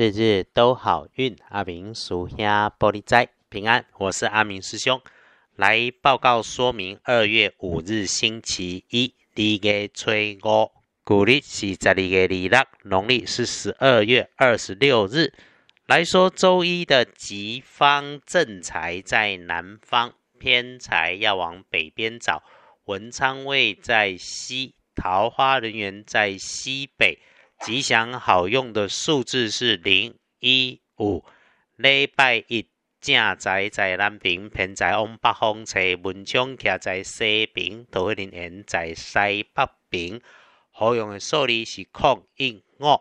日日都好运，阿明属下玻璃斋平安。我是阿明师兄，来报告说明。二月五日星期一，二月初五，古历是十二月二六，农历是十二月二十六日。来说周一的吉方正财在南方，偏财要往北边找。文昌位在西，桃花人员在西北。吉祥好用的数字是零一五。礼拜一正财在南平，偏财往北方找。文昌徛在西边，桃花人在西北平。好用的数字是空一五。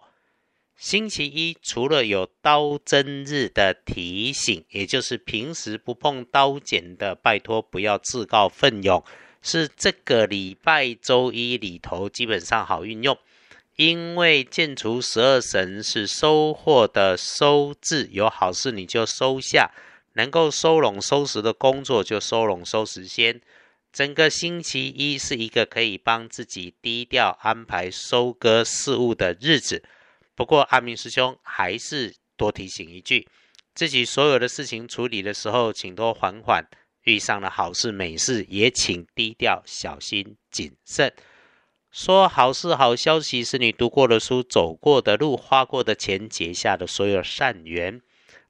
星期一除了有刀针日的提醒，也就是平时不碰刀剪的，拜托不要自告奋勇。是这个礼拜周一里头，基本上好运用。因为建除十二神是收获的收字，有好事你就收下，能够收拢收拾的工作就收拢收拾先。整个星期一是一个可以帮自己低调安排收割事物的日子。不过阿明师兄还是多提醒一句，自己所有的事情处理的时候，请多缓缓。遇上了好事美事，也请低调小心谨慎。说好事、好消息是你读过的书、走过的路、花过的钱、结下的所有善缘、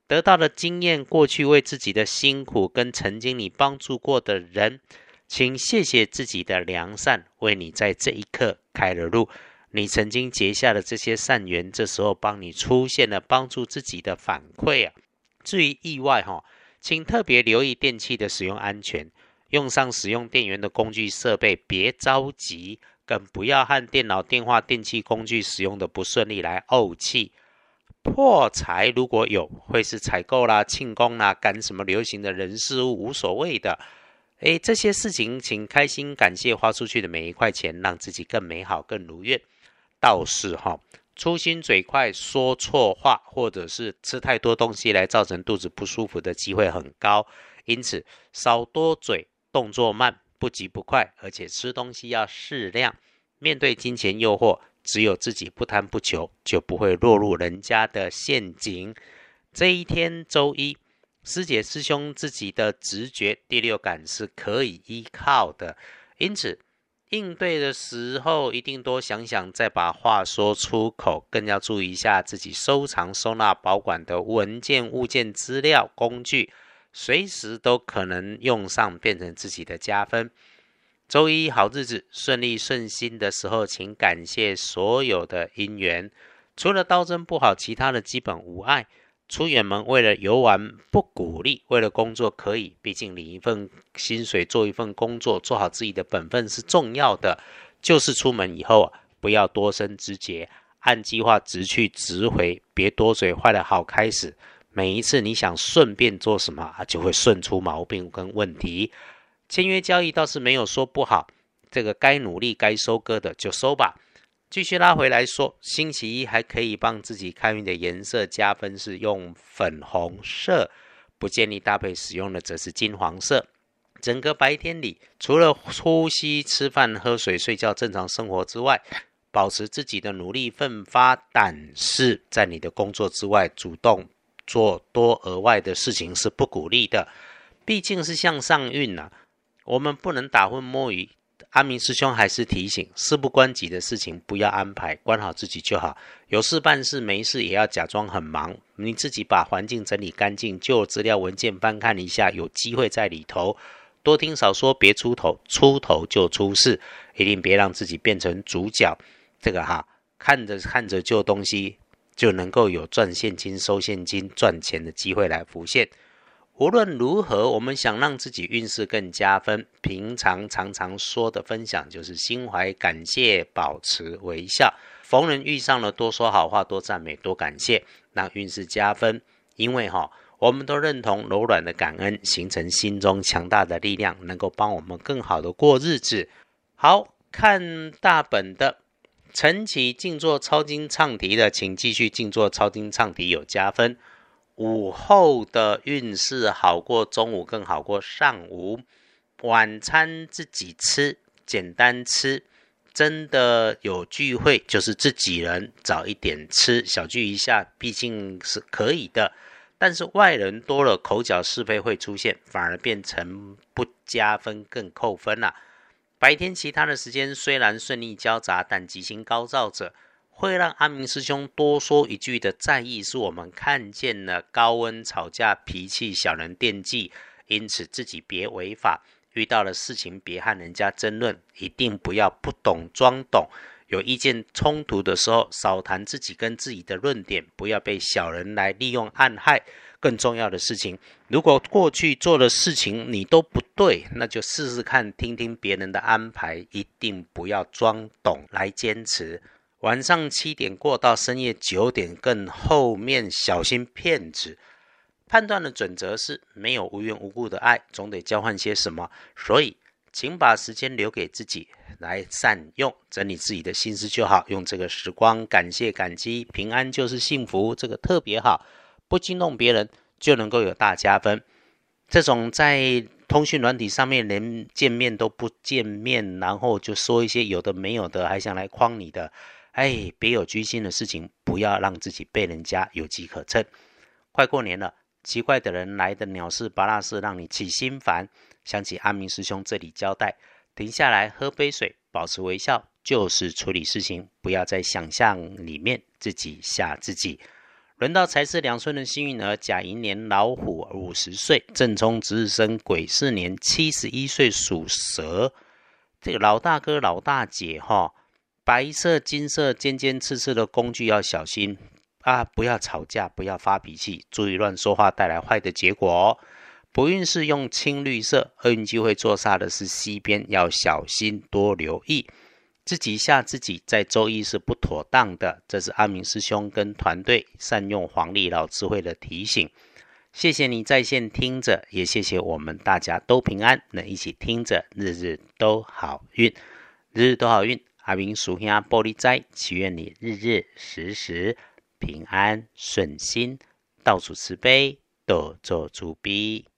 得到的经验、过去为自己的辛苦跟曾经你帮助过的人，请谢谢自己的良善，为你在这一刻开了路。你曾经结下的这些善缘，这时候帮你出现了帮助自己的反馈啊。至于意外哈，请特别留意电器的使用安全，用上使用电源的工具设备，别着急。更不要和电脑、电话、电器工具使用的不顺利来怄气破财。如果有，会是采购啦、庆功啦、赶什么流行的人事物，无所谓的。诶，这些事情，请开心感谢花出去的每一块钱，让自己更美好、更如愿。倒是哈，粗心嘴快、说错话，或者是吃太多东西来造成肚子不舒服的机会很高。因此，少多嘴，动作慢。不急不快，而且吃东西要适量。面对金钱诱惑，只有自己不贪不求，就不会落入人家的陷阱。这一天周一，师姐师兄自己的直觉、第六感是可以依靠的，因此应对的时候一定多想想，再把话说出口。更要注意一下自己收藏、收纳、保管的文件、物件、资料、工具。随时都可能用上，变成自己的加分。周一好日子，顺利顺心的时候，请感谢所有的因缘。除了刀针不好，其他的基本无碍。出远门为了游玩不鼓励，为了工作可以。毕竟领一份薪水，做一份工作，做好自己的本分是重要的。就是出门以后啊，不要多生枝节，按计划直去直回，别多嘴坏了好开始。每一次你想顺便做什么啊，就会顺出毛病跟问题。签约交易倒是没有说不好，这个该努力该收割的就收吧。继续拉回来说，星期一还可以帮自己开运的颜色加分是用粉红色，不建议搭配使用的则是金黄色。整个白天里，除了呼吸、吃饭、喝水、睡觉、正常生活之外，保持自己的努力奋发。但是在你的工作之外，主动。做多额外的事情是不鼓励的，毕竟是向上运呐，我们不能打混摸鱼。阿明师兄还是提醒，事不关己的事情不要安排，管好自己就好。有事办事，没事也要假装很忙。你自己把环境整理干净，旧资料文件翻看一下，有机会在里头多听少说，别出头，出头就出事，一定别让自己变成主角。这个哈，看着看着旧东西。就能够有赚现金、收现金、赚钱的机会来浮现。无论如何，我们想让自己运势更加分，平常常常说的分享就是心怀感谢，保持微笑。逢人遇上了，多说好话，多赞美，多感谢，让运势加分。因为哈，我们都认同柔软的感恩，形成心中强大的力量，能够帮我们更好的过日子。好看大本的。晨起静坐抄经唱题的，请继续静坐抄经唱题，有加分。午后的运势好过中午，更好过上午。晚餐自己吃，简单吃。真的有聚会，就是自己人早一点吃，小聚一下，毕竟是可以的。但是外人多了，口角是非会出现，反而变成不加分，更扣分了。白天其他的时间虽然顺利交杂，但吉星高照者，会让阿明师兄多说一句的在意，是我们看见了高温吵架，脾气小人惦记，因此自己别违法。遇到了事情，别和人家争论，一定不要不懂装懂。有意见冲突的时候，少谈自己跟自己的论点，不要被小人来利用暗害。更重要的事情，如果过去做的事情你都不对，那就试试看，听听别人的安排，一定不要装懂来坚持。晚上七点过到深夜九点，更后面小心骗子。判断的准则是没有无缘无故的爱，总得交换些什么。所以，请把时间留给自己，来善用整理自己的心思就好。用这个时光感谢感激，平安就是幸福，这个特别好。不惊动别人就能够有大加分。这种在通讯软体上面连见面都不见面，然后就说一些有的没有的，还想来诓你的，哎，别有居心的事情，不要让自己被人家有机可乘。快过年了。奇怪的人来的鸟事巴拉事，让你起心烦。想起阿明师兄这里交代，停下来喝杯水，保持微笑，就是处理事情。不要在想象里面自己吓自己。轮到财是两岁的幸运儿甲寅年老虎五十岁，正冲值日生癸巳年七十一岁属蛇。这个老大哥老大姐哈，白色金色尖尖刺刺的工具要小心。啊！不要吵架，不要发脾气，注意乱说话带来坏的结果哦。不运是用青绿色，厄运机会坐煞的是西边，要小心多留意。自己吓自己，在周一是不妥当的。这是阿明师兄跟团队善用黄历老智慧的提醒。谢谢你在线听着，也谢谢我们大家都平安，能一起听着，日日都好运，日日都好运。阿明属下玻璃斋，祈愿你日日时时。平安顺心，到处慈悲，多做主逼。